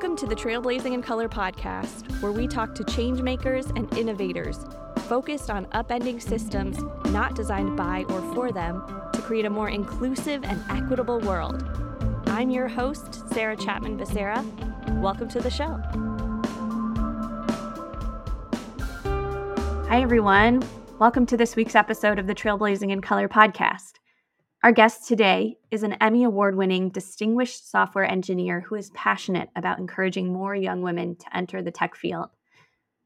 Welcome to the Trailblazing in Color podcast, where we talk to change makers and innovators focused on upending systems not designed by or for them to create a more inclusive and equitable world. I'm your host, Sarah Chapman Becerra. Welcome to the show. Hi, everyone. Welcome to this week's episode of the Trailblazing in Color podcast. Our guest today is an Emmy Award winning distinguished software engineer who is passionate about encouraging more young women to enter the tech field.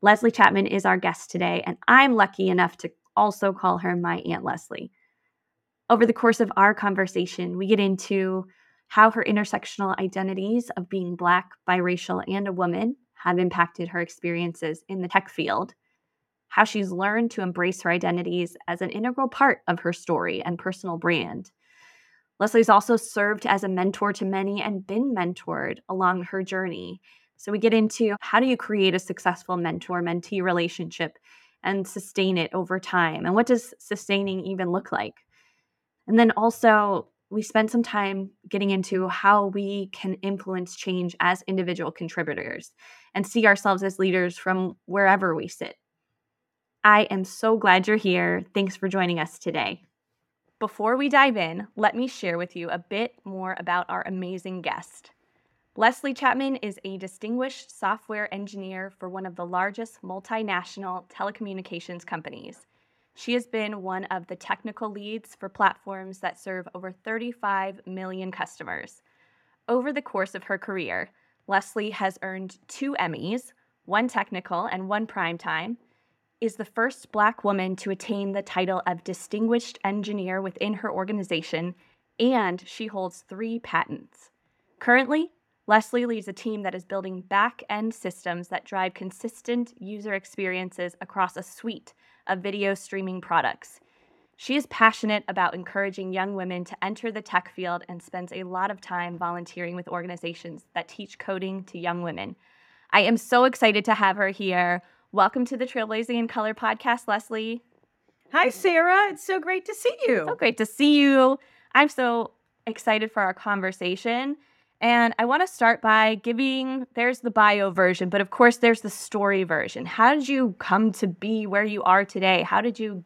Leslie Chapman is our guest today, and I'm lucky enough to also call her my Aunt Leslie. Over the course of our conversation, we get into how her intersectional identities of being Black, biracial, and a woman have impacted her experiences in the tech field how she's learned to embrace her identities as an integral part of her story and personal brand. Leslie's also served as a mentor to many and been mentored along her journey. So we get into how do you create a successful mentor mentee relationship and sustain it over time? And what does sustaining even look like? And then also, we spend some time getting into how we can influence change as individual contributors and see ourselves as leaders from wherever we sit. I am so glad you're here. Thanks for joining us today. Before we dive in, let me share with you a bit more about our amazing guest. Leslie Chapman is a distinguished software engineer for one of the largest multinational telecommunications companies. She has been one of the technical leads for platforms that serve over 35 million customers. Over the course of her career, Leslie has earned two Emmys, one technical and one primetime, is the first Black woman to attain the title of Distinguished Engineer within her organization, and she holds three patents. Currently, Leslie leads a team that is building back end systems that drive consistent user experiences across a suite of video streaming products. She is passionate about encouraging young women to enter the tech field and spends a lot of time volunteering with organizations that teach coding to young women. I am so excited to have her here. Welcome to the Trailblazing in Color podcast, Leslie. Hi, Sarah. It's so great to see you. So great to see you. I'm so excited for our conversation. And I want to start by giving there's the bio version, but of course, there's the story version. How did you come to be where you are today? How did you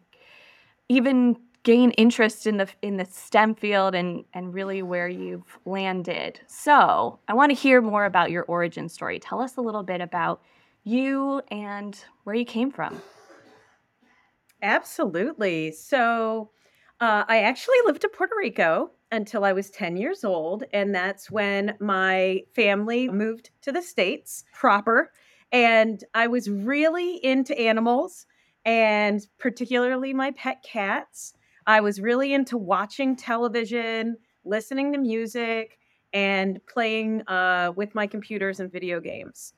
even gain interest in the in the STEM field and and really where you've landed? So, I want to hear more about your origin story. Tell us a little bit about you and where you came from. Absolutely. So, uh, I actually lived in Puerto Rico until I was 10 years old. And that's when my family moved to the States proper. And I was really into animals and particularly my pet cats. I was really into watching television, listening to music, and playing uh, with my computers and video games.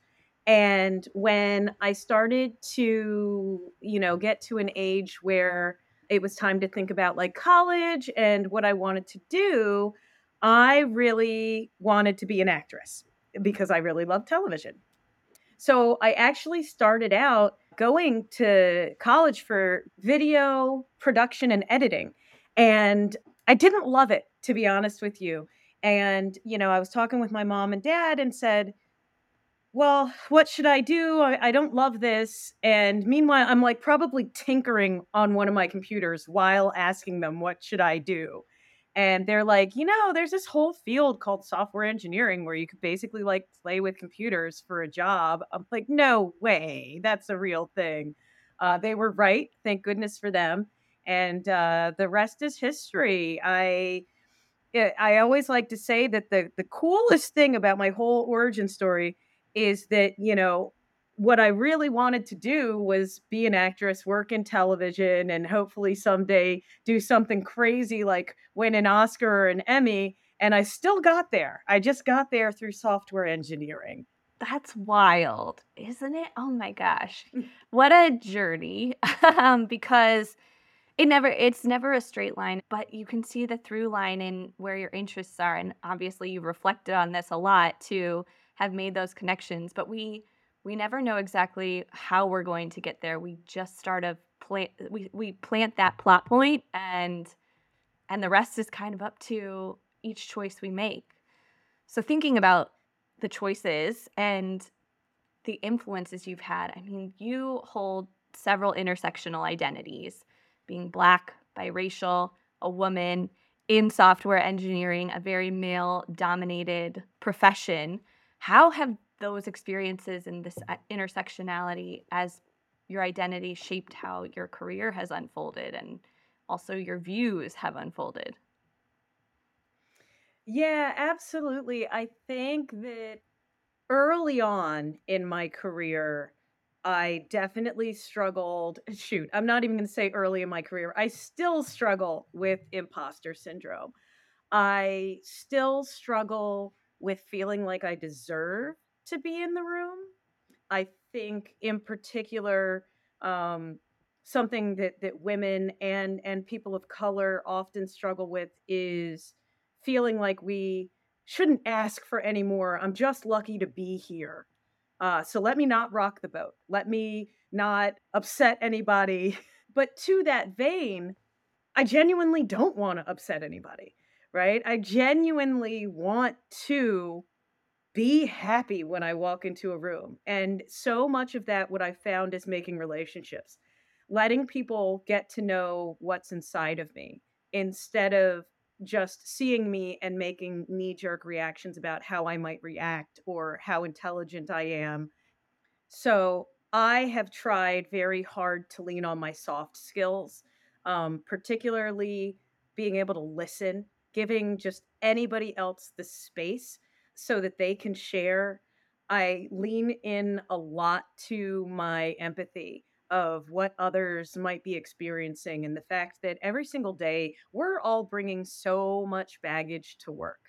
And when I started to, you know, get to an age where it was time to think about like college and what I wanted to do, I really wanted to be an actress because I really love television. So I actually started out going to college for video production and editing. And I didn't love it, to be honest with you. And, you know, I was talking with my mom and dad and said, well, what should I do? I, I, don't love this. And meanwhile, I'm like probably tinkering on one of my computers while asking them, what should I do? And they're like, you know, there's this whole field called software engineering where you could basically like play with computers for a job. I'm like, no way, that's a real thing. Uh, they were right. Thank goodness for them. And uh, the rest is history. I. Eh, I always like to say that the, the coolest thing about my whole origin story is that, you know, what I really wanted to do was be an actress, work in television, and hopefully someday do something crazy like win an Oscar or an Emmy. And I still got there. I just got there through software engineering. That's wild, isn't it? Oh my gosh. Mm. What a journey. um, because it never it's never a straight line, but you can see the through line in where your interests are. And obviously you've reflected on this a lot too have made those connections, but we we never know exactly how we're going to get there. We just start of plant we, we plant that plot point and and the rest is kind of up to each choice we make. So thinking about the choices and the influences you've had. I mean, you hold several intersectional identities being black, biracial, a woman in software engineering, a very male dominated profession. How have those experiences and this uh, intersectionality as your identity shaped how your career has unfolded and also your views have unfolded? Yeah, absolutely. I think that early on in my career, I definitely struggled. Shoot, I'm not even going to say early in my career. I still struggle with imposter syndrome. I still struggle with feeling like I deserve to be in the room. I think, in particular, um, something that that women and and people of color often struggle with is feeling like we shouldn't ask for any more. I'm just lucky to be here. Uh, so let me not rock the boat. Let me not upset anybody. But to that vein, I genuinely don't want to upset anybody, right? I genuinely want to be happy when I walk into a room. And so much of that, what I found is making relationships, letting people get to know what's inside of me instead of just seeing me and making knee jerk reactions about how I might react or how intelligent I am. So I have tried very hard to lean on my soft skills, um, particularly being able to listen, giving just anybody else the space so that they can share. I lean in a lot to my empathy of what others might be experiencing and the fact that every single day we're all bringing so much baggage to work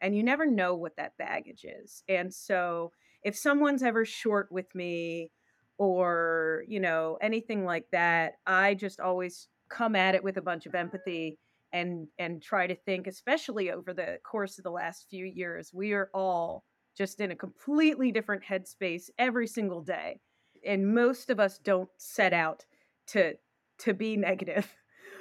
and you never know what that baggage is. And so if someone's ever short with me or, you know, anything like that, I just always come at it with a bunch of empathy and and try to think especially over the course of the last few years we are all just in a completely different headspace every single day and most of us don't set out to to be negative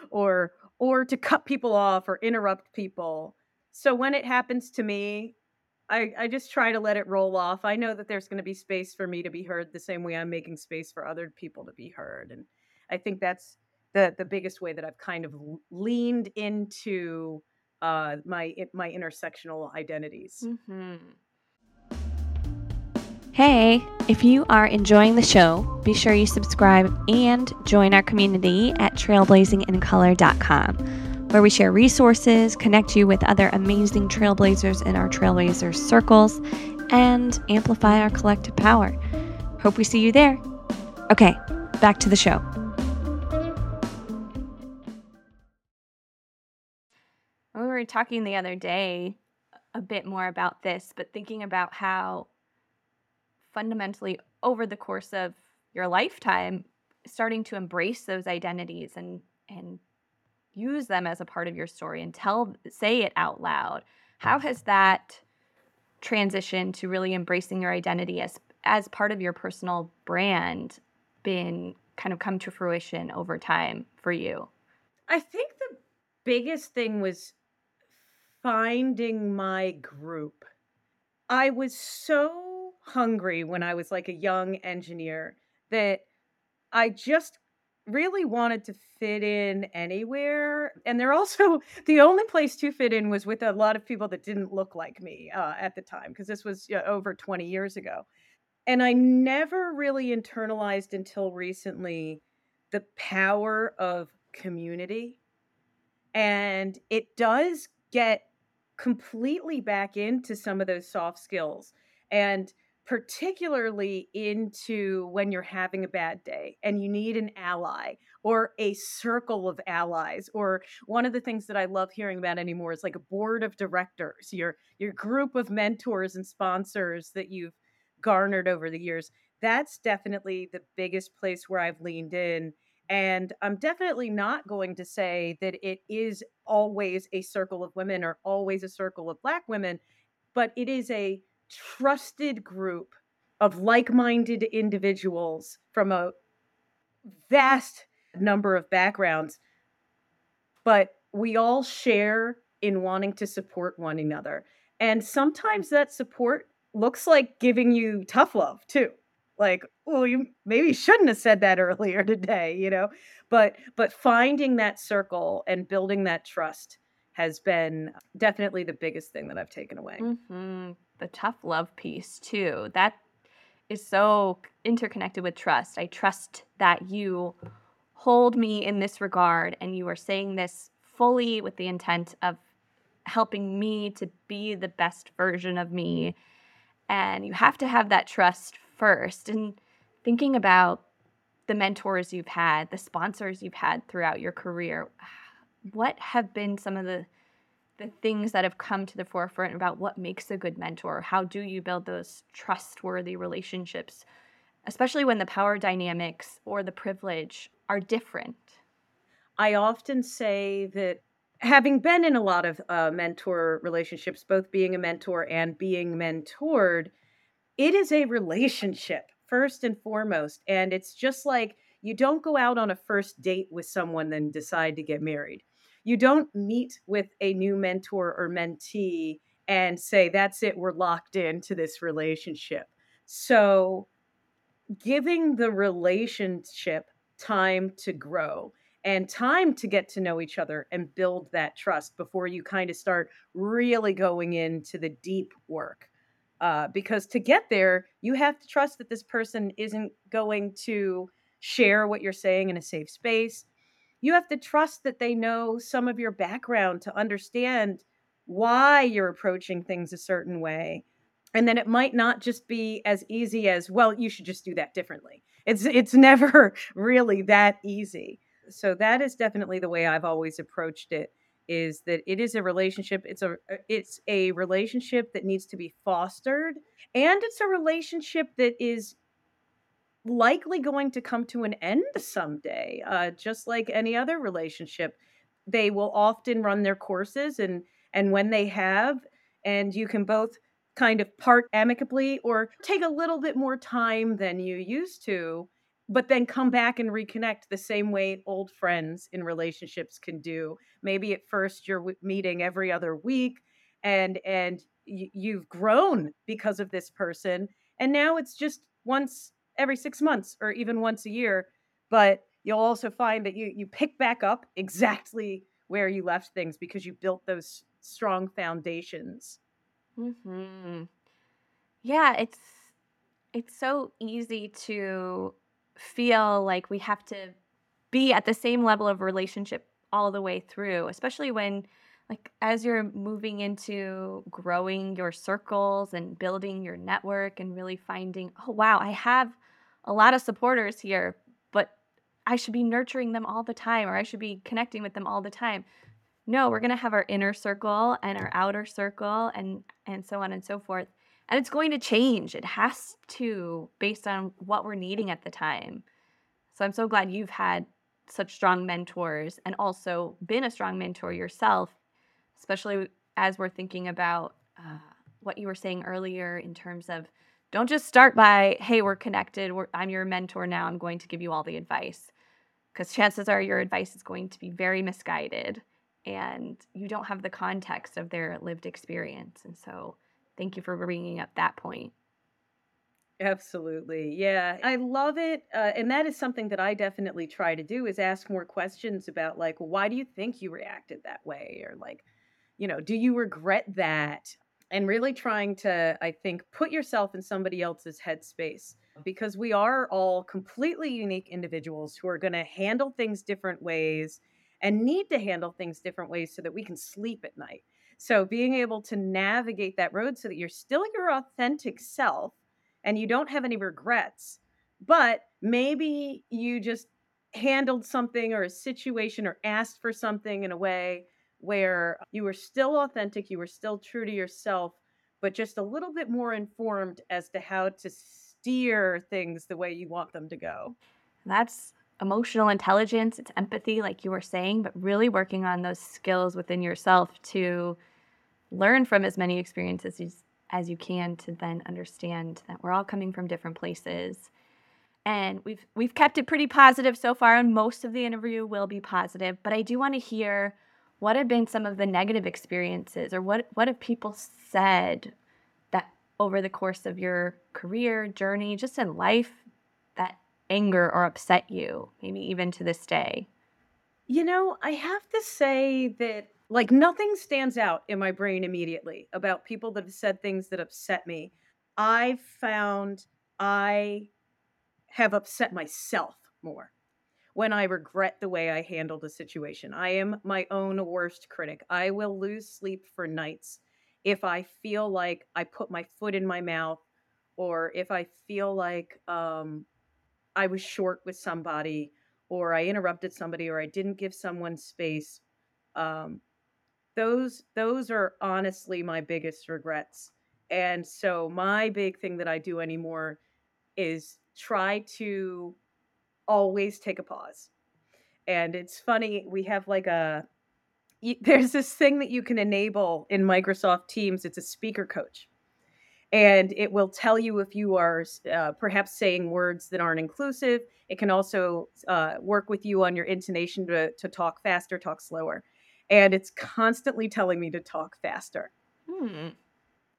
or or to cut people off or interrupt people. So when it happens to me i i just try to let it roll off. I know that there's going to be space for me to be heard the same way i'm making space for other people to be heard and i think that's the the biggest way that i've kind of leaned into uh my my intersectional identities mm-hmm. Hey, if you are enjoying the show, be sure you subscribe and join our community at trailblazingincolor.com, where we share resources, connect you with other amazing trailblazers in our Trailblazers circles, and amplify our collective power. Hope we see you there. Okay, back to the show. Were talking the other day a bit more about this, but thinking about how fundamentally over the course of your lifetime starting to embrace those identities and and use them as a part of your story and tell say it out loud how has that transition to really embracing your identity as as part of your personal brand been kind of come to fruition over time for you? I think the biggest thing was finding my group i was so hungry when I was like a young engineer that I just really wanted to fit in anywhere. And they're also the only place to fit in was with a lot of people that didn't look like me uh, at the time, because this was you know, over 20 years ago. And I never really internalized until recently the power of community. And it does get completely back into some of those soft skills. And particularly into when you're having a bad day and you need an ally or a circle of allies or one of the things that I love hearing about anymore is like a board of directors your your group of mentors and sponsors that you've garnered over the years that's definitely the biggest place where I've leaned in and I'm definitely not going to say that it is always a circle of women or always a circle of black women but it is a trusted group of like minded individuals from a vast number of backgrounds, but we all share in wanting to support one another. And sometimes that support looks like giving you tough love too like well you maybe shouldn't have said that earlier today you know? But but finding that circle and building that trust has been definitely the biggest thing that i've taken away. Mm-hmm. the tough love piece too. That is so interconnected with trust. I trust that you hold me in this regard and you are saying this fully with the intent of helping me to be the best version of me. And you have to have that trust first. And thinking about the mentors you've had, the sponsors you've had throughout your career, what have been some of the the things that have come to the forefront about what makes a good mentor? How do you build those trustworthy relationships, especially when the power dynamics or the privilege are different? I often say that having been in a lot of uh, mentor relationships, both being a mentor and being mentored, it is a relationship first and foremost. And it's just like you don't go out on a first date with someone then decide to get married. You don't meet with a new mentor or mentee and say, that's it, we're locked into this relationship. So, giving the relationship time to grow and time to get to know each other and build that trust before you kind of start really going into the deep work uh, because to get there, you have to trust that this person isn't going to share what you're saying in a safe space. You have to trust that they know some of your background to understand why you're approaching things a certain way. And then it might not just be as easy as, well, you should just do that differently. It's it's never really that easy. So that is definitely the way I've always approached it is that it is a relationship it's a uh, it's a relationship that needs to be fostered and it's a relationship that is likely going to come to an end someday uh, just like any other relationship. They will often run their courses and and when they have and you can both kind of part amicably or take a little bit more time than you used to but then come back and reconnect the same way old friends in relationships can do. Maybe at first you're meeting every other week and and you've grown because of this person and now it's just once every 6 months or even once a year but you'll also find that you you pick back up exactly where you left things because you built those strong foundations. Hmm Yeah, it's it's so easy to feel like we have to be at the same level of relationship all the way through, especially when like as you're moving into growing your circles and building your network and really finding, oh wow, I have a lot of supporters here, but I should be nurturing them all the time or I should be connecting with them all the time. No, we're going to have our inner circle and our outer circle and and so on and so forth. And it's going to change. It has to based on what we're needing at the time. So I'm so glad you've had such strong mentors and also been a strong mentor yourself, especially as we're thinking about uh, what you were saying earlier in terms of don't just start by, hey, we're connected. We're, I'm your mentor now. I'm going to give you all the advice. Because chances are your advice is going to be very misguided and you don't have the context of their lived experience. And so, thank you for bringing up that point. Absolutely. Yeah. I love it. Uh, and that is something that I definitely try to do is ask more questions about like, why do you think you reacted that way? Or like, you know, do you regret that? And really trying to, I think, put yourself in somebody else's headspace because we are all completely unique individuals who are going to handle things different ways and need to handle things different ways so that we can sleep at night. So being able to navigate that road so that you're still your authentic self and you don't have any regrets, but maybe you just handled something or a situation or asked for something in a way where you were still authentic, you were still true to yourself, but just a little bit more informed as to how to steer things the way you want them to go. That's emotional intelligence, it's empathy, like you were saying, but really working on those skills within yourself to learn from as many experiences as as you can to then understand that we're all coming from different places. And we've we've kept it pretty positive so far, and most of the interview will be positive. But I do want to hear what have been some of the negative experiences, or what what have people said that over the course of your career journey, just in life, that anger or upset you, maybe even to this day? You know, I have to say that like nothing stands out in my brain immediately about people that have said things that upset me. I've found I have upset myself more when I regret the way I handled a situation. I am my own worst critic. I will lose sleep for nights if I feel like I put my foot in my mouth or if I feel like um, I was short with somebody or I interrupted somebody or I didn't give someone space. Um, those those are honestly my biggest regrets. And so my big thing that I do anymore is try to always take a pause. And it's funny, we have like a there's this thing that you can enable in Microsoft Teams. It's a speaker coach. And it will tell you if you are uh, perhaps saying words that aren't inclusive. It can also uh, work with you on your intonation to, to talk faster, talk slower. And it's constantly telling me to talk faster. Hmm.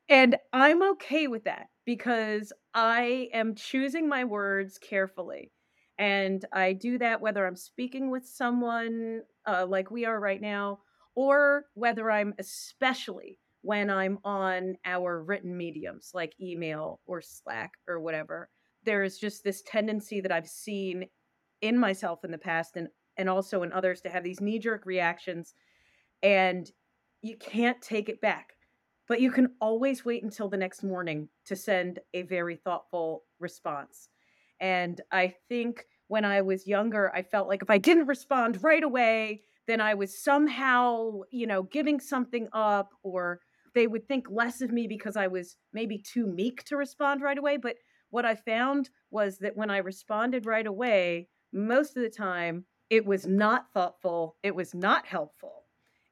And I'm okay with that because I am choosing my words carefully. And I do that whether I'm speaking with someone uh, like we are right now, or whether I'm especially when I'm on our written mediums like email or Slack or whatever. There is just this tendency that I've seen in myself in the past and, and also in others to have these knee jerk reactions. And you can't take it back but you can always wait until the next morning to send a very thoughtful response. And I think when I was younger, I felt like if I didn't respond right away, then I was somehow, you know, giving something up or they would think less of me because I was maybe too meek to respond right away. But what I found was that when I responded right away, most of the time it was not thoughtful, it was not helpful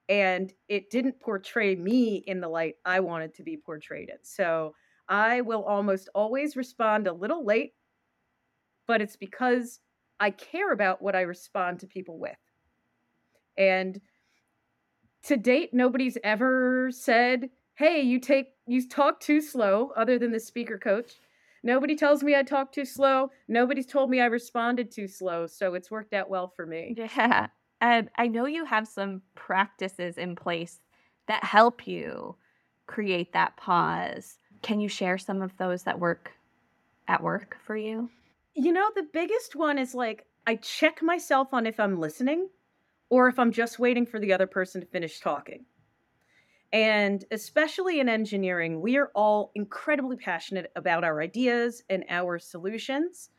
and it didn't portray me in the light I wanted to be portrayed in. So I will almost always respond a little late, but it's because I care about what I respond to people with. And to date, nobody's ever said, "Hey, you take you talk too slow," other than the speaker coach. Nobody tells me I talk too slow. Nobody's told me I responded too slow, so it's worked out well for me. Yeah. And I know you have some practices in place that help you create that pause. Can you share some of those that work at work for you? You know, the biggest one is like I check myself on if I'm listening or if I'm just waiting for the other person to finish talking. And especially in engineering, we are all incredibly passionate about our ideas and our solutions.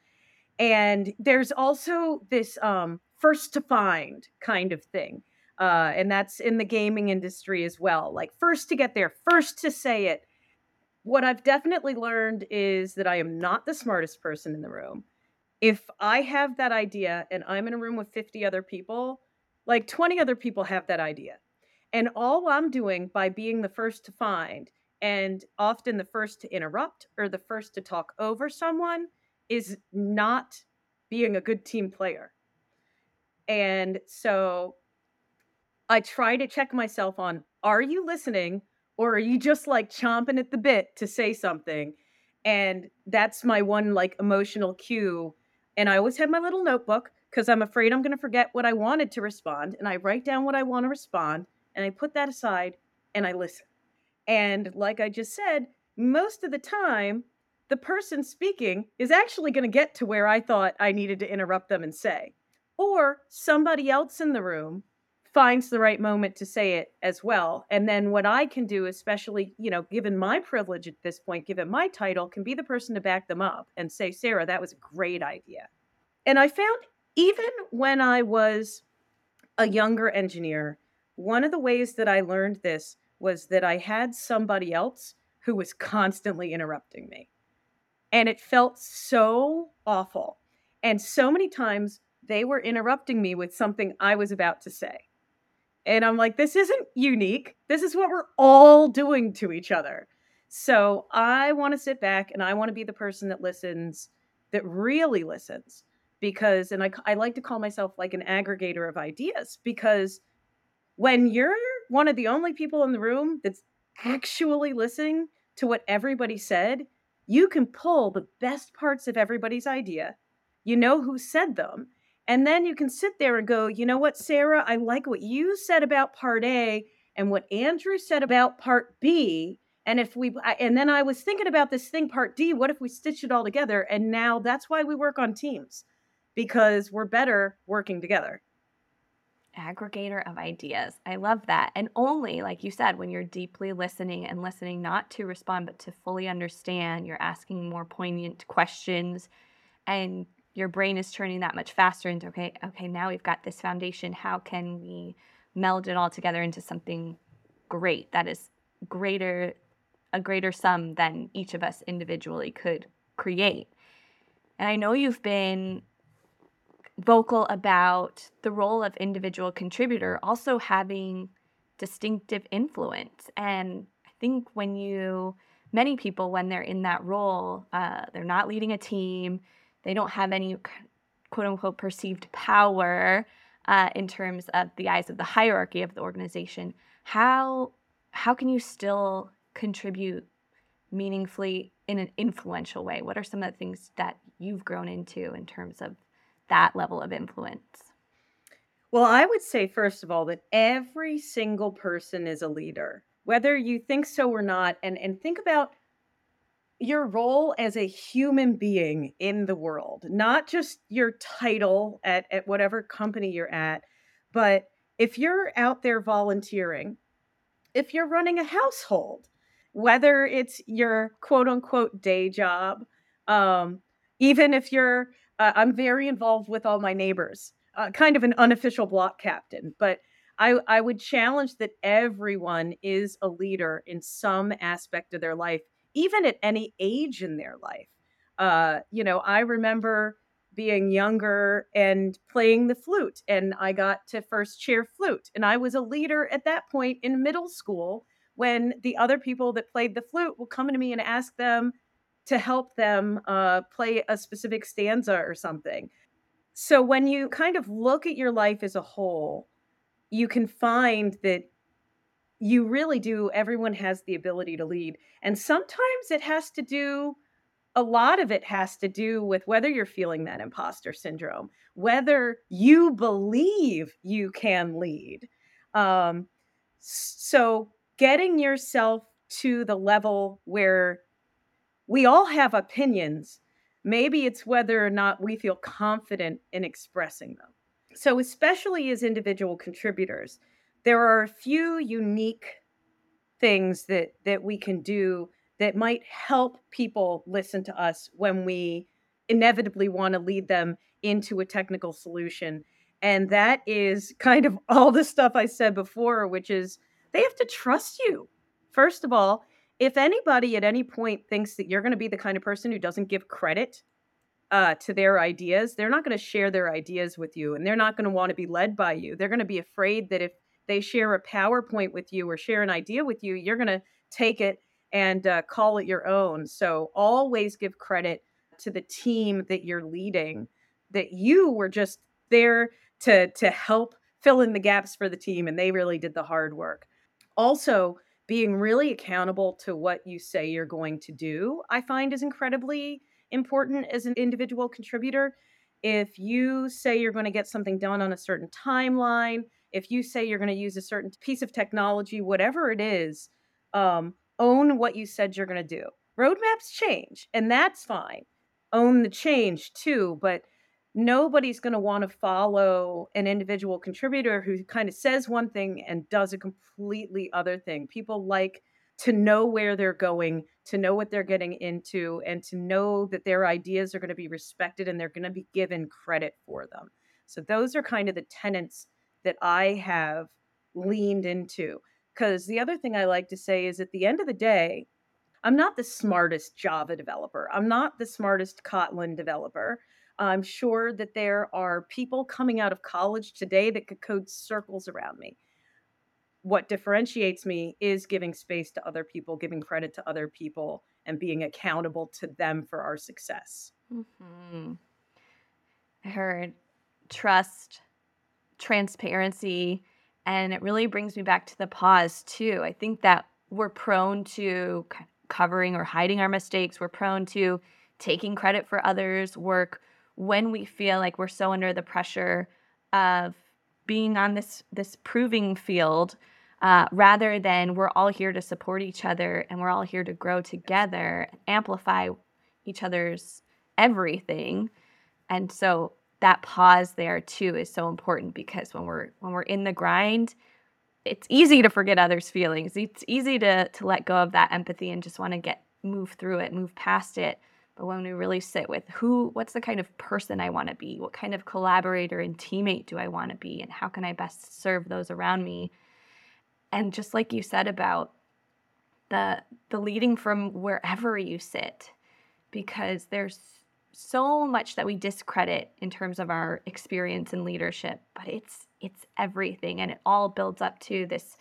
And there's also this um, first to find kind of thing. Uh, and that's in the gaming industry as well. Like, first to get there, first to say it. What I've definitely learned is that I am not the smartest person in the room. If I have that idea and I'm in a room with 50 other people, like 20 other people have that idea. And all I'm doing by being the first to find and often the first to interrupt or the first to talk over someone is not being a good team player. And so I try to check myself on are you listening or are you just like chomping at the bit to say something? And that's my one like emotional cue. And I always have my little notebook because I'm afraid I'm going to forget what I wanted to respond. And I write down what I want to respond and I put that aside and I listen. And like I just said, most of the time, the person speaking is actually going to get to where I thought I needed to interrupt them and say or somebody else in the room finds the right moment to say it as well. And then what I can do, especially, you know, given my privilege at this point, given my title, can be the person to back them up and say, Sarah, that was a great idea. And I found even when I was a younger engineer, one of the ways that I learned this was that I had somebody else who was constantly interrupting me. And it felt so awful. And so many times they were interrupting me with something I was about to say. And I'm like, this isn't unique. This is what we're all doing to each other. So I want to sit back and I want to be the person that listens, that really listens. Because, and I, I like to call myself like an aggregator of ideas, because when you're one of the only people in the room that's actually listening, to what everybody said, you can pull the best parts of everybody's idea. You know who said them. And then you can sit there and go, you know what, Sarah, I like what you said about part A and what Andrew said about part B. And if we, and then I was thinking about this thing, part D, what if we stitch it all together? And now that's why we work on teams because we're better working together aggregator of ideas. I love that. And only, like you said, when you're deeply listening and listening not to respond, but to fully understand, you're asking more poignant questions and your brain is turning that much faster into okay, okay, now we've got this foundation. How can we meld it all together into something great that is greater a greater sum than each of us individually could create. And I know you've been vocal about the role of individual contributor also having distinctive influence. And I think when you, many people, when they're in that role, uh, they're not leading a team, they don't have any quote unquote perceived power uh, in terms of the eyes of the hierarchy of the organization. How how can you still contribute meaningfully in an influential way? What are some of the things that you've grown into in terms of that level of influence? Well, I would say, first of all, that every single person is a leader, whether you think so or not. And, and think about your role as a human being in the world, not just your title at, at whatever company you're at, but if you're out there volunteering, if you're running a household, whether it's your quote unquote day job, um, even if you're uh, I'm very involved with all my neighbors, uh, kind of an unofficial block captain, but I, I would challenge that everyone is a leader in some aspect of their life, even at any age in their life. Uh, you know, I remember being younger and playing the flute, and I got to first chair flute, and I was a leader at that point in middle school when the other people that played the flute will come to me and ask them to help them uh, play a specific stanza or something. So when you kind of look at your life as a whole, you can find that you really do, everyone has the ability to lead. And sometimes it has to do, a lot of it has to do with whether you're feeling that imposter syndrome, whether you believe you can lead. Um, so getting yourself to the level where we all have opinions. Maybe it's whether or not we feel confident in expressing them. So, especially as individual contributors, there are a few unique things that that we can do that might help people listen to us when we inevitably want to lead them into a technical solution. And that is kind of all the stuff I said before, which is they have to trust you. First of all, if anybody at any point thinks that you're going to be the kind of person who doesn't give credit uh, to their ideas, they're not going to share their ideas with you and they're not going to want to be led by you. They're going to be afraid that if they share a PowerPoint with you or share an idea with you, you're going to take it and uh, call it your own. So always give credit to the team that you're leading, that you were just there to, to help fill in the gaps for the team and they really did the hard work. Also, being really accountable to what you say you're going to do, I find is incredibly important as an individual contributor. If you say you're going to get something done on a certain timeline, if you say you're going to use a certain piece of technology, whatever it is, um, own what you said you're going to do. Roadmaps change, and that's fine. Own the change too, but nobody's going to want to follow an individual contributor who kind of says one thing and does a completely other thing. People like to know where they're going, to know what they're getting into, and to know that their ideas are going to be respected and they're going to be given credit for them. So, those are kind of the tenets that I have leaned into. Because the other thing I like to say is at the end of the day, I'm not the smartest Java developer. I'm not the smartest Kotlin developer. I'm sure that there are people coming out of college today that could code circles around me. What differentiates me is giving space to other people, giving credit to other people, and being accountable to them for our success. Mm-hmm. I heard trust, transparency, and it really brings me back to the pause, too. I think that we're prone to covering or hiding our mistakes. We're prone to taking credit for others' work when we feel like we're so under the pressure of being on this this proving field uh, rather than we're all here to support each other and we're all here to grow together amplify each other's everything. And so that pause there too is so important because when we're when we're in the grind it's easy to forget others feelings. It's easy to to let go of that empathy and just want to get move through it move past it but when we really sit with who what's the kind of person i want to be? What kind of collaborator and teammate do i want to be? And how can i best serve those around me? And just like you said about the the leading from wherever you sit because there's so much that we discredit in terms of our experience and leadership but it's it's everything and it all builds up to this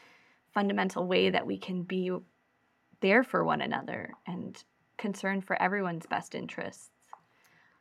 fundamental way that we can be there for one another. And concerned for everyone's best interests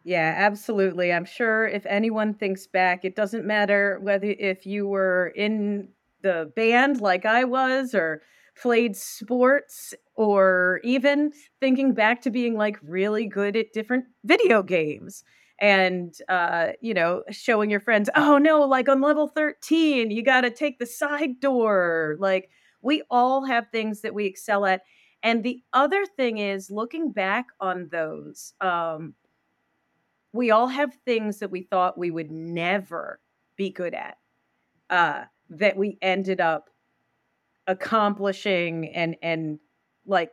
yeah, absolutely. I'm sure if anyone thinks back, it doesn't matter whether if you were in the band like I was or played sports or even thinking back to being like really good at different video games and uh you know showing your friends oh no like on level 13 you got to take the side door like we all have things that we excel at and the other thing is looking back on those um we all have things that we thought we would never be good at uh that we ended up accomplishing and and like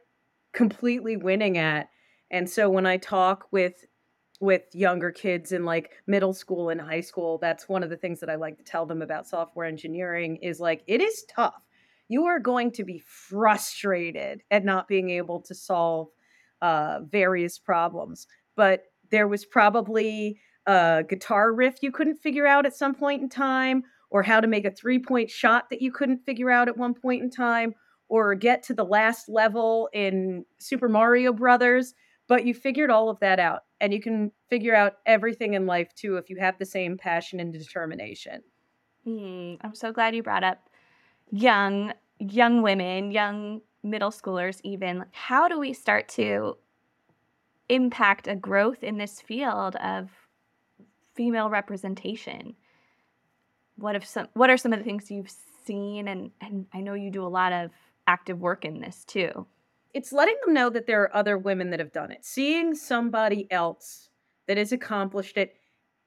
completely winning at. And so when i talk with with younger kids in like middle school and high school that's one of the things that i like to tell them about software engineering is like it is tough you are going to be frustrated at not being able to solve uh, various problems but there was probably a guitar riff you couldn't figure out at some point in time or how to make a three point shot that you couldn't figure out at one point in time, or get to the last level in Super Mario Brothers. But you figured all of that out, and you can figure out everything in life too if you have the same passion and determination. Mm, I'm so glad you brought up young young women, young middle schoolers even. How do we start to impact a growth in this field of female representation? what if some what are some of the things you've seen and and I know you do a lot of active work in this too. It's letting them know that there are other women that have done it. Seeing somebody else that has accomplished it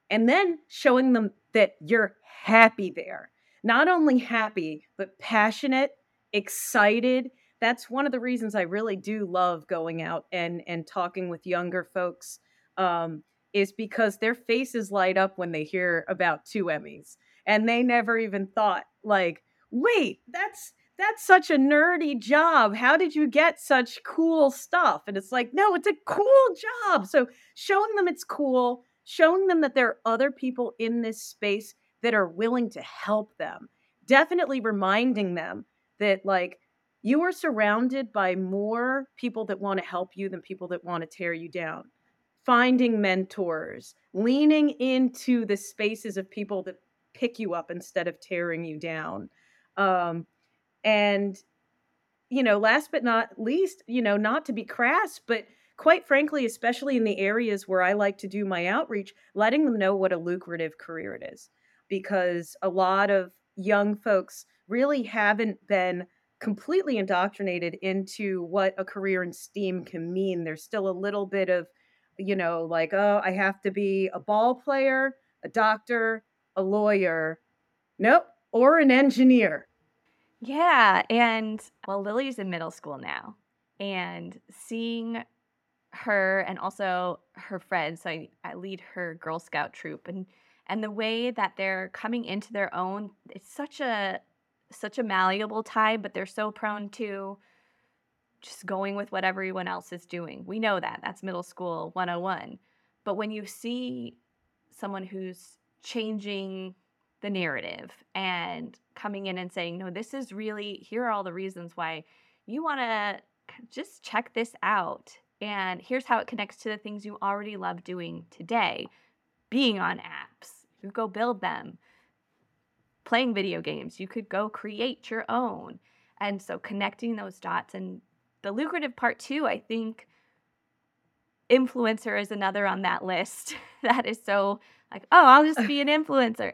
and then showing them that you're happy there. Not only happy, but passionate, excited. That's one of the reasons I really do love going out and and talking with younger folks um, is because their faces light up when they hear about two Emmys. And they never even thought like wait that's that's such a nerdy job. How did you get such cool stuff? And it's like no it's a cool job. So showing them it's cool showing them that there are other people in this space that are willing to help them definitely reminding them that like you are surrounded by more people that want to help you than people that want to tear you down finding mentors leaning into the spaces of people that pick you up instead of tearing you down. Um, and, you know, last but not least, you know, not to be crass, but quite frankly, especially in the areas where I like to do my outreach, letting them know what a lucrative career it is. Because a lot of young folks really haven't been completely indoctrinated into what a career in STEAM can mean. There's still a little bit of, you know, like, oh, I have to be a ball player, a doctor, a lawyer, nope, or an engineer. Yeah. And well, Lily's in middle school now. And seeing her and also her friends, so I, I lead her Girl Scout troop and and the way that they're coming into their own, it's such a such a malleable tie, but they're so prone to just going with what everyone else is doing. We know that. That's middle school 101. But when you see someone who's changing the narrative and coming in and saying, no, this is really, here are all the reasons why you want to just check this out. And here's how it connects to the things you already love doing today being on apps. You go build them, playing video games. You could go create your own. And so connecting those dots and the lucrative part too, I think influencer is another on that list that is so like, oh, I'll just be an influencer.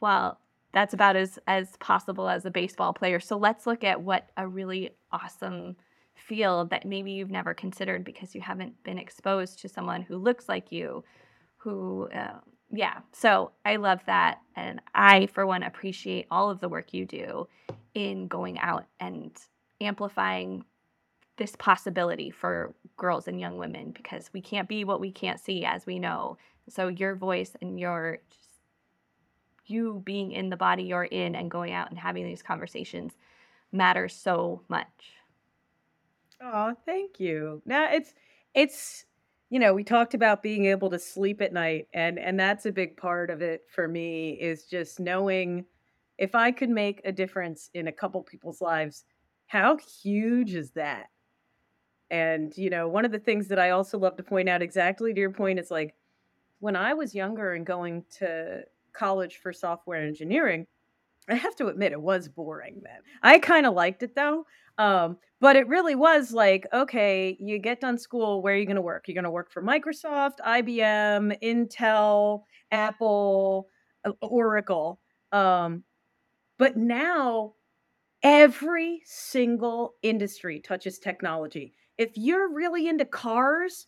Well, that's about as as possible as a baseball player. So let's look at what a really awesome field that maybe you've never considered because you haven't been exposed to someone who looks like you, who uh, yeah. So I love that, and I for one appreciate all of the work you do in going out and amplifying this possibility for girls and young women because we can't be what we can't see as we know so your voice and your you being in the body you're in and going out and having these conversations matters so much oh thank you now it's it's you know we talked about being able to sleep at night and and that's a big part of it for me is just knowing if i could make a difference in a couple people's lives how huge is that and, you know, one of the things that I also love to point out exactly to your point is like when I was younger and going to college for software engineering, I have to admit it was boring then. I kind of liked it though. Um, but it really was like, okay, you get done school, where are you going to work? You're going to work for Microsoft, IBM, Intel, Apple, uh, Oracle. Um, but now every single industry touches technology if you're really into cars,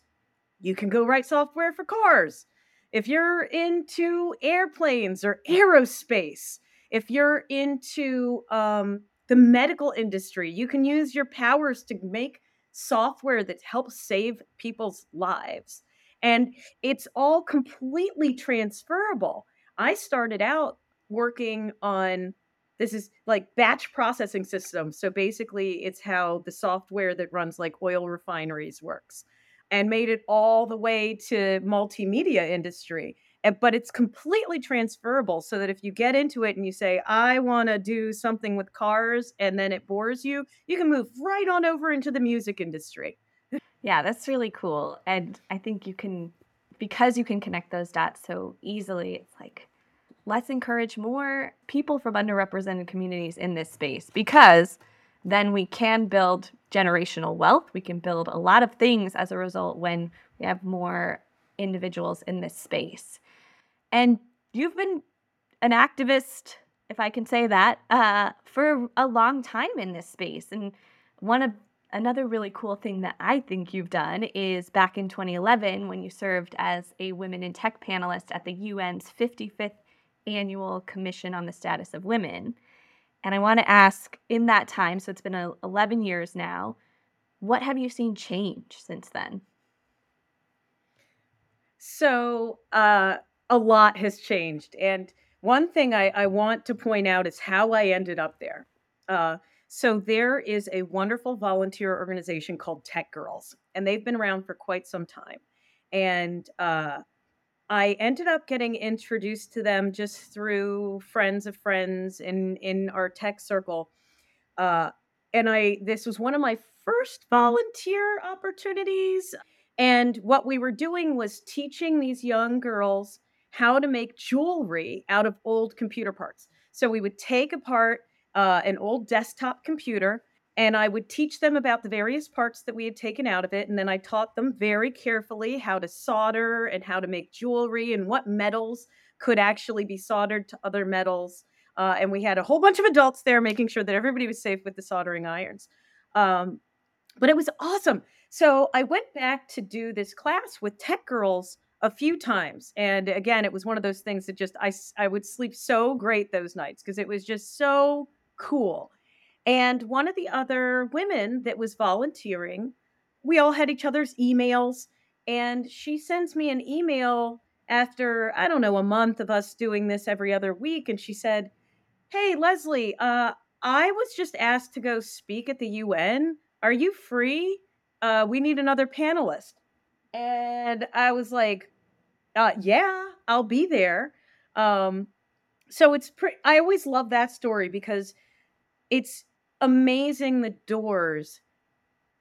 you can go write software for cars. If you're into airplanes or aerospace, if you're into um, the medical industry, you can use your powers to make software that helps save people's lives. And it's all completely transferable. I started out working on this is like batch processing systems. So basically, it's how the software that runs like oil refineries works and made it all the way to multimedia industry. Eh, but it's completely transferable so that if you get into it and you say, I want to do something with cars, and then it bores you, you can move right on over into the music industry. Yeah, that's really cool. And I think you can, because you can connect those dots so easily, it's like, let's encourage more people from underrepresented communities in this space because then we can build generational wealth. We can build a lot of things as a result when we have more individuals in this space. And you've been an activist, if I can say that, uh, for a long time in this space. And one of another really cool thing that I think you've done is back in 2011 when you served as a women in tech panelist at the UN's 55th annual commission on the status of women. And I want to ask in that time, so it's been 11 years now, what have you seen change since then? So, uh, a lot has changed. And one thing I, I, want to point out is how I ended up there. Uh, so, there is a wonderful volunteer organization called TechGirlz, and they've been around for quite some time. And uh, I ended up getting introduced to them just through friends of friends in in our tech circle. Uh, and I this was one of my first volunteer opportunities. And what we were doing was teaching these young girls how to make jewelry out of old computer parts. So we would take apart uh, an old desktop computer and I would teach them about the various parts that we had taken out of it. And then I taught them very carefully how to solder and how to make jewelry and what metals could actually be soldered to other metals. Uh, and we had a whole bunch of adults there making sure that everybody was safe with the soldering irons. Um, but it was awesome. So I went back to do this class with TechGirlz a few times. And again, it was one of those things that just I, I would sleep so great those nights because it was just so cool. And one of the other women that was volunteering, we all had each other's emails. And she sends me an email after, I don't know, a month of us doing this every other week. And she said, Hey, Leslie, uh, I was just asked to go speak at the UN. Are you free? Uh, we need another panelist. And I was like, uh, Yeah, I'll be there. Um, so it's pretty, I always love that story because it's amazing the doors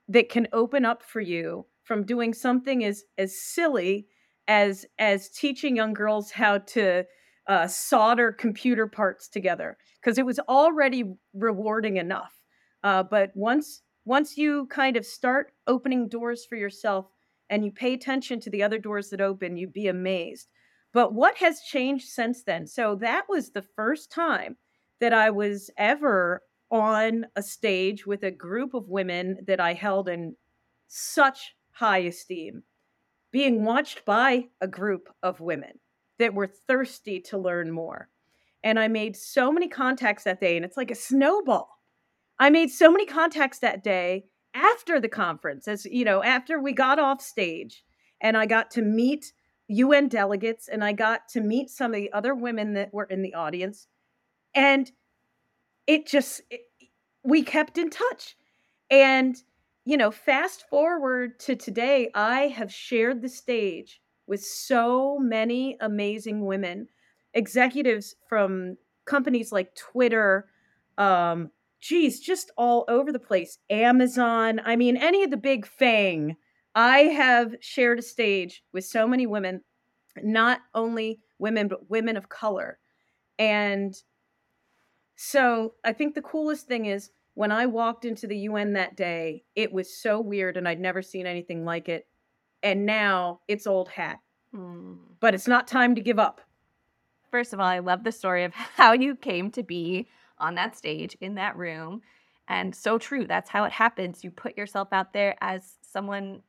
that can open up for you from doing something as as silly as as teaching young girls how to uh, solder computer parts together because it was already rewarding enough. Uh, but once once you kind of start opening doors for yourself and you pay attention to the other doors that open, you'd be amazed. But what has changed since then? So that was the first time that I was ever on a stage with a group of women that I held in such high esteem, being watched by a group of women that were thirsty to learn more. And I made so many contacts that day, and it's like a snowball. I made so many contacts that day after the conference, as you know, after we got off stage, and I got to meet UN delegates and I got to meet some of the other women that were in the audience. And it just, it, we kept in touch. And, you know, fast forward to today, I have shared the stage with so many amazing women, executives from companies like Twitter, um, geez, just all over the place. Amazon, I mean, any of the big FANG. I have shared a stage with so many women, not only women, but women of color. And so I think the coolest thing is when I walked into the UN that day, it was so weird and I'd never seen anything like it. And now it's old hat. Mm. But it's not time to give up. First of all, I love the story of how you came to be on that stage in that room. And so true. That's how it happens. You put yourself out there as someone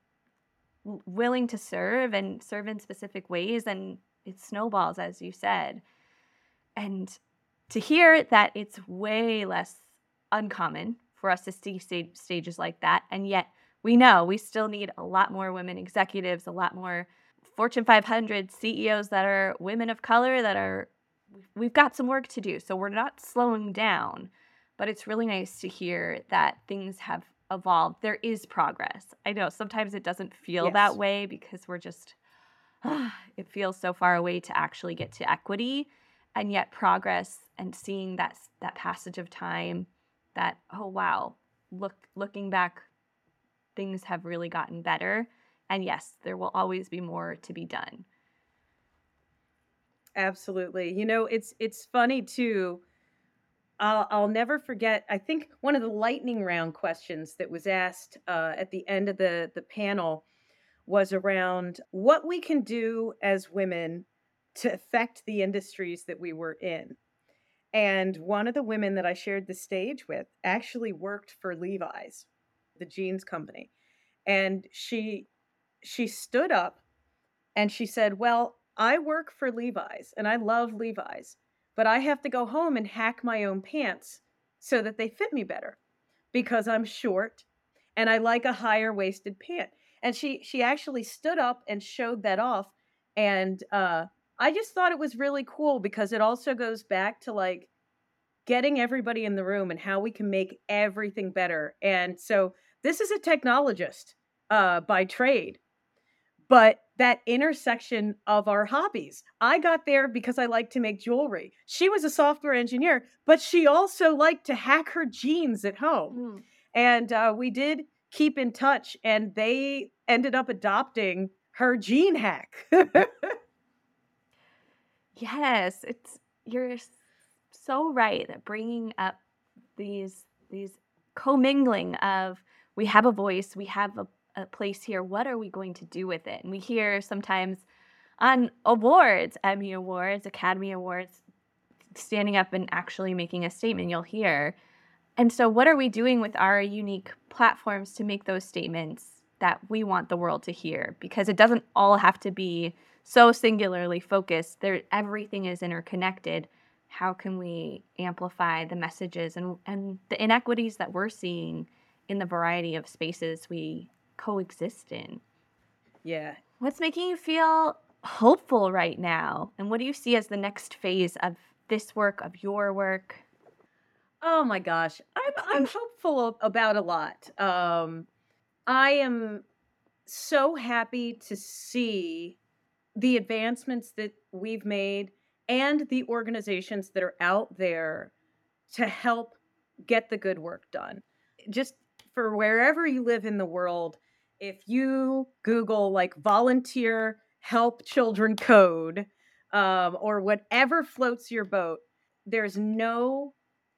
willing to serve and serve in specific ways, and it snowballs, as you said. And to hear that it's way less uncommon for us to see stage, stages like that, and yet we know we still need a lot more women executives, a lot more Fortune 500 CEOs that are women of color that are we've got some work to do. So we're not slowing down, but it's really nice to hear that things have evolved. There is progress. I know sometimes it doesn't feel yes. that way because we're just, it feels so far away to actually get to equity. And yet progress and seeing that that passage of time, that oh wow, look looking back, things have really gotten better. And yes, there will always be more to be done. Absolutely. You know, it's it's funny too. I'll, I'll never forget. I think one of the lightning round questions that was asked uh, at the end of the the panel was around what we can do as women to affect the industries that we were in. And one of the women that I shared the stage with actually worked for Levi's, the jeans company. And she she stood up and she said, "Well, I work for Levi's and I love Levi's, but I have to go home and hack my own pants so that they fit me better because I'm short and I like a higher waisted pant. And she she actually stood up and showed that off and uh I just thought it was really cool because it also goes back to like getting everybody in the room and how we can make everything better. And so this is a technologist uh by trade but that intersection of our hobbies. I got there because I like to make jewelry. She was a software engineer, but she also liked to hack her jeans at home. Mm. And uh, we did keep in touch, and they ended up adopting her jean hack. yes, it's you're so right that bringing up these these commingling of we have a voice, we have a a place here. What are we going to do with it? And we hear sometimes on awards, Emmy Awards, Academy Awards, standing up and actually making a statement, you'll hear. And so, what are we doing with our unique platforms to make those statements that we want the world to hear? Because it doesn't all have to be so singularly focused. There, everything is interconnected. How can we amplify the messages and, and the inequities that we're seeing in the variety of spaces we coexist in. Yeah. What's making you feel hopeful right now? And what do you see as the next phase of this work, of your work? Oh my gosh. I'm I'm hopeful about a lot. Um I am so happy to see the advancements that we've made and the organizations that are out there to help get the good work done. Just for wherever you live in the world, if you Google like volunteer help children code um, or whatever floats your boat, there's no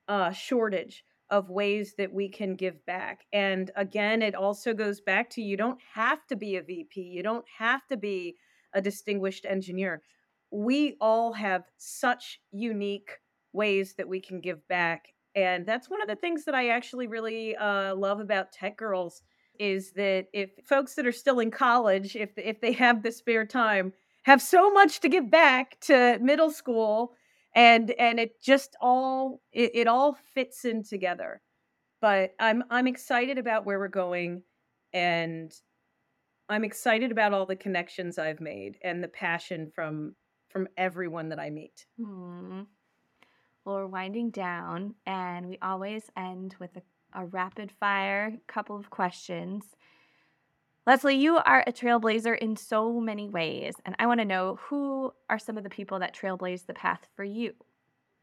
uh, shortage of ways that we can give back. And again, it also goes back to you don't have to be a VP, you don't have to be a distinguished engineer. We all have such unique ways that we can give back. And that's one of the things that I actually really uh, love about TechGirlz is that if folks that are still in college, if if they have the spare time, have so much to give back to middle school and and it just all it, it all fits in together but i'm i'm excited about where we're going and i'm excited about all the connections i've made and the passion from from everyone that i meet hmm. well we're winding down and we always end with a, a rapid fire couple of questions Leslie, you are a trailblazer in so many ways, and I want to know who are some of the people that trailblaze the path for you?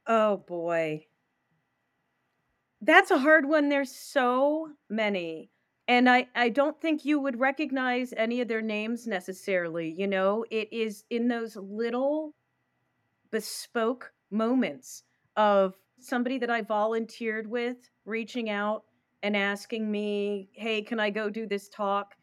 Oh boy. That's a hard one. There's so many. And I, I don't think you would recognize any of their names necessarily. You know, it is in those little bespoke moments of somebody that I volunteered with reaching out and asking me, hey, can I go do this talk?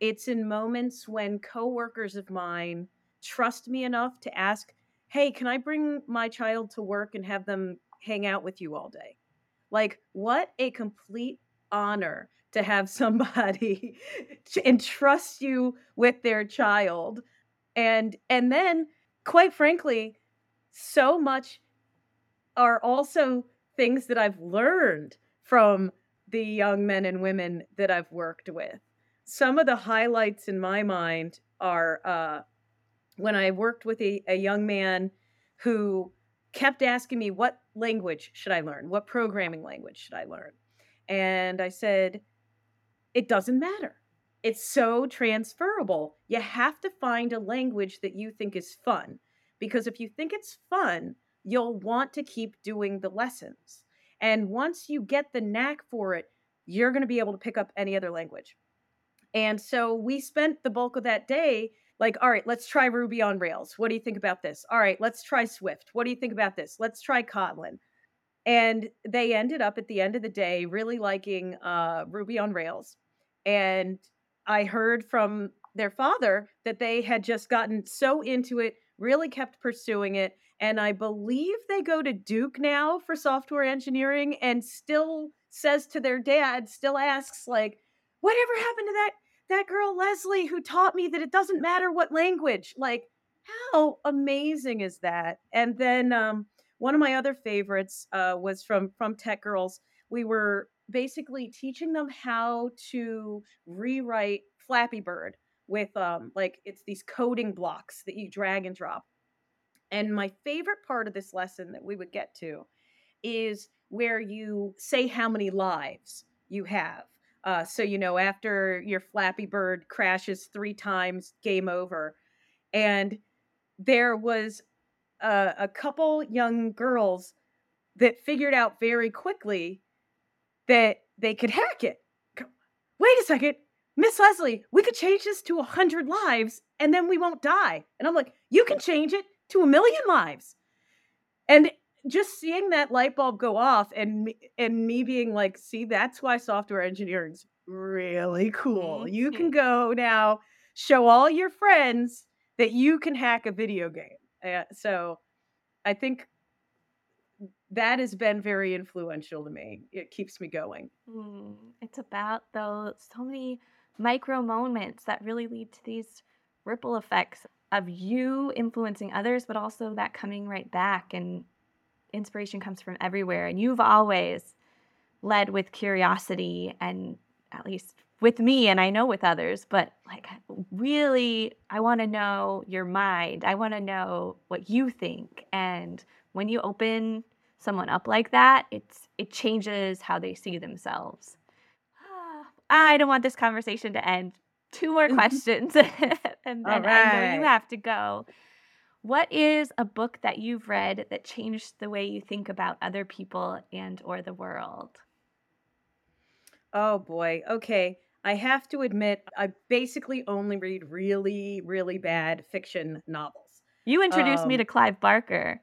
It's in moments when coworkers of mine trust me enough to ask, "Hey, can I bring my child to work and have them hang out with you all day?" Like, what a complete honor to have somebody entrust you with their child. And and then quite frankly, so much are also things that I've learned from the young men and women that I've worked with some of the highlights in my mind are uh, when I worked with a, a young man who kept asking me, What language should I learn? What programming language should I learn? And I said, It doesn't matter. It's so transferable. You have to find a language that you think is fun. Because if you think it's fun, you'll want to keep doing the lessons. And once you get the knack for it, you're going to be able to pick up any other language. And so we spent the bulk of that day like, all right, let's try Ruby on Rails. What do you think about this? All right, let's try Swift. What do you think about this? Let's try Kotlin. And they ended up at the end of the day really liking uh, Ruby on Rails. And I heard from their father that they had just gotten so into it, really kept pursuing it. And I believe they go to Duke now for software engineering and still says to their dad, still asks, like, whatever happened to that that girl Leslie who taught me that it doesn't matter what language. Like, how amazing is that? And then um, one of my other favorites uh, was from from TechGirlz. We were basically teaching them how to rewrite Flappy Bird with um, like it's these coding blocks that you drag and drop. And my favorite part of this lesson that we would get to is where you say how many lives you have uh, so you know, after your Flappy Bird crashes three times, game over. And there was a, a couple young girls that figured out very quickly that they could hack it. Wait a second, Miss Leslie, we could change this to a hundred lives and then we won't die. And I'm like, you can change it to a million lives. And just seeing that light bulb go off and me, and me being like, see, that's why software engineering's really cool. You can go now show all your friends that you can hack a video game. Uh, so I think that has been very influential to me. It keeps me going. Mm, it's about those so many micro moments that really lead to these ripple effects of you influencing others, but also that coming right back and inspiration comes from everywhere. And you've always led with curiosity and at least with me and I know with others, but like really I want to know your mind. I want to know what you think. And when you open someone up like that, it's it changes how they see themselves. I don't want this conversation to end. Two more questions and then right. I know you have to go. What is a book that you've read that changed the way you think about other people and or the world? Oh boy. Okay. I have to admit, I basically only read really, really bad fiction novels. You introduced um, me to Clive Barker.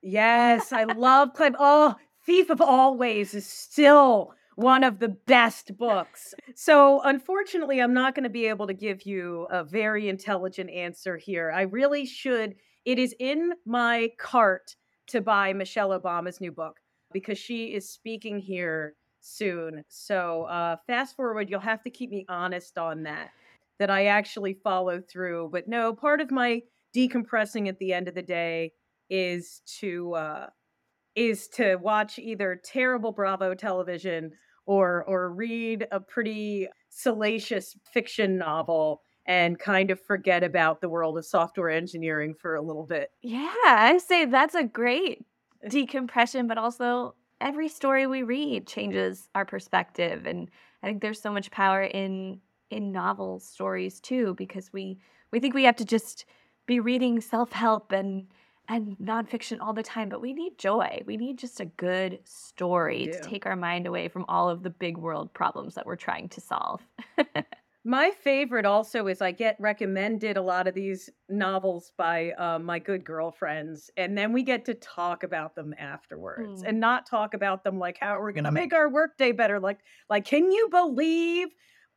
Yes, I love Clive. Oh, Thief of Always is still one of the best books. So, unfortunately, I'm not going to be able to give you a very intelligent answer here. I really should. It is in my cart to buy Michelle Obama's new book because she is speaking here soon. So, uh, fast forward, you'll have to keep me honest on that, that I actually follow through. But no, part of my decompressing at the end of the day is to uh, is to watch either terrible Bravo television or or read a pretty salacious fiction novel and kind of forget about the world of software engineering for a little bit. Yeah, I say that's a great eh. decompression, but also every story we read changes our perspective and I think there's so much power in in novel stories too because we we think we have to just be reading self-help and and nonfiction all the time, but we need joy. We need just a good story to take our mind away from all of the big world problems that we're trying to solve. my favorite also is I get recommended a lot of these novels by uh, my good girlfriends, and then we get to talk about them afterwards, mm. and not talk about them like how we're gonna make our workday better. Like, like, can you believe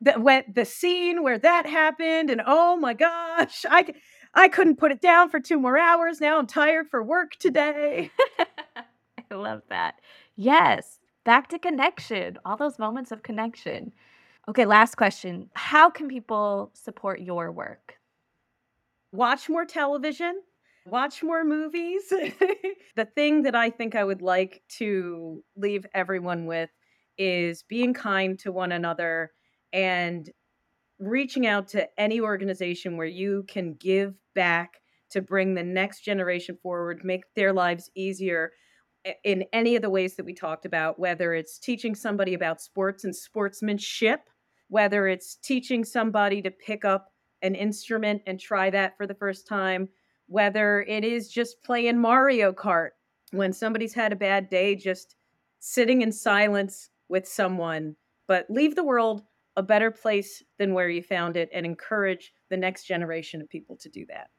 that when the scene where that happened? And oh my gosh, I I couldn't put it down for two more hours. Now I'm tired for work today. I love that. Yes, back to connection, all those moments of connection. Okay, last question. How can people support your work? Watch more television, watch more movies. the thing that I think I would like to leave everyone with is being kind to one another and reaching out to any organization where you can give back to bring the next generation forward, make their lives easier in any of the ways that we talked about, whether it's teaching somebody about sports and sportsmanship, whether it's teaching somebody to pick up an instrument and try that for the first time, whether it is just playing Mario Kart when somebody's had a bad day, just sitting in silence with someone, but leave the world a better place than where you found it and encourage the next generation of people to do that.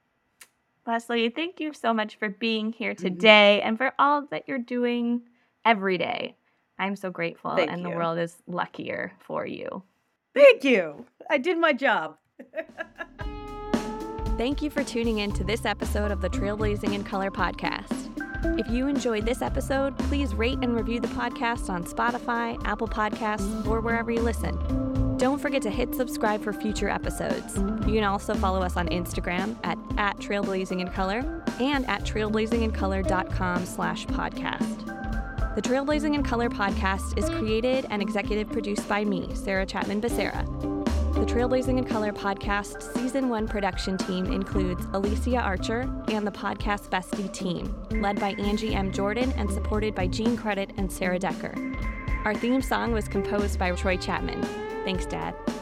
Leslie, thank you so much for being here mm-hmm. today mm-hmm. and for all that you're doing every day. I'm so grateful, thank and you. the world is luckier for you. Thank you. I did my job. Thank you for tuning in to this episode of the Trailblazing in Color podcast. If you enjoyed this episode, please rate and review the podcast on Spotify, Apple Podcasts, or wherever you listen. Don't forget to hit subscribe for future episodes. You can also follow us on Instagram at, at and at trailblazingincolor.com slash podcast. The Trailblazing in Color podcast is created and executive produced by me, Sarah Chapman Becerra. The Trailblazing in Color podcast season one production team includes Alicia Archer and the podcast bestie team, led by Angie M. Jordan and supported by Gene Credit and Sarah Decker. Our theme song was composed by Troy Chapman. Thanks, Dad.